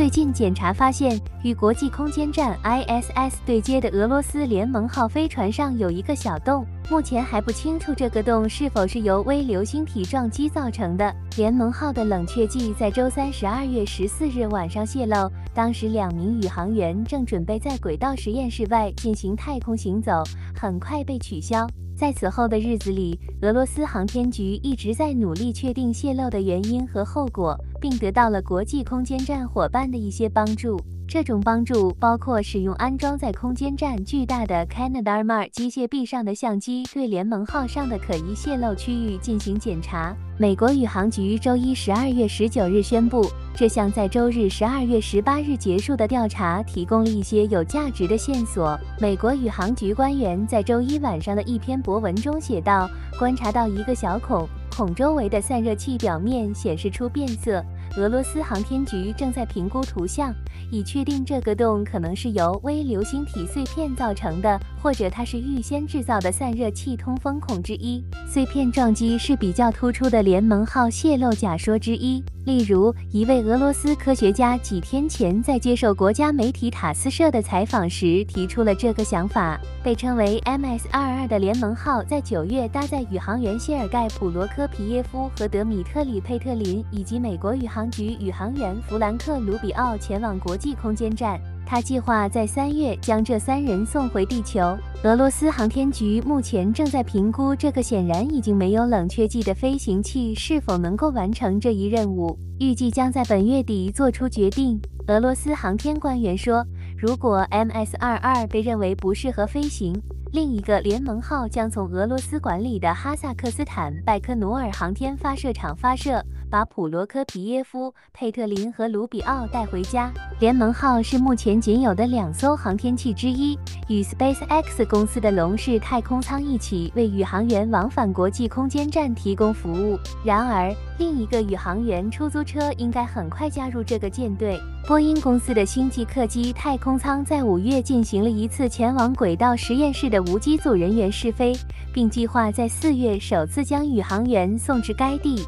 最近检查发现，与国际空间站 ISS 对接的俄罗斯联盟号飞船上有一个小洞，目前还不清楚这个洞是否是由微流星体撞击造成的。联盟号的冷却剂在周三十二月十四日晚上泄漏，当时两名宇航员正准备在轨道实验室外进行太空行走，很快被取消。在此后的日子里，俄罗斯航天局一直在努力确定泄漏的原因和后果，并得到了国际空间站伙伴的一些帮助。这种帮助包括使用安装在空间站巨大的 Canadarm 机械臂上的相机，对联盟号上的可疑泄漏区域进行检查。美国宇航局周一十二月十九日宣布，这项在周日十二月十八日结束的调查提供了一些有价值的线索。美国宇航局官员在周一晚上的一篇博文中写道：“观察到一个小孔，孔周围的散热器表面显示出变色。俄罗斯航天局正在评估图像。”以确定这个洞可能是由微流星体碎片造成的，或者它是预先制造的散热器通风孔之一。碎片撞击是比较突出的联盟号泄漏假说之一。例如，一位俄罗斯科学家几天前在接受国家媒体塔斯社的采访时提出了这个想法。被称为 MS-22 的联盟号在九月搭载宇航员谢尔盖·普罗科皮耶夫和德米特里·佩特林以及美国宇航局宇航员弗兰克·卢比奥前往国际空间站。他计划在三月将这三人送回地球。俄罗斯航天局目前正在评估这个显然已经没有冷却剂的飞行器是否能够完成这一任务，预计将在本月底做出决定。俄罗斯航天官员说，如果 MS-22 被认为不适合飞行，另一个联盟号将从俄罗斯管理的哈萨克斯坦拜科努尔航天发射场发射。把普罗科皮耶夫、佩特林和卢比奥带回家。联盟号是目前仅有的两艘航天器之一，与 SpaceX 公司的龙式太空舱一起为宇航员往返国际空间站提供服务。然而，另一个宇航员出租车应该很快加入这个舰队。波音公司的星际客机太空舱在五月进行了一次前往轨道实验室的无机组人员试飞并计划在四月首次将宇航员送至该地。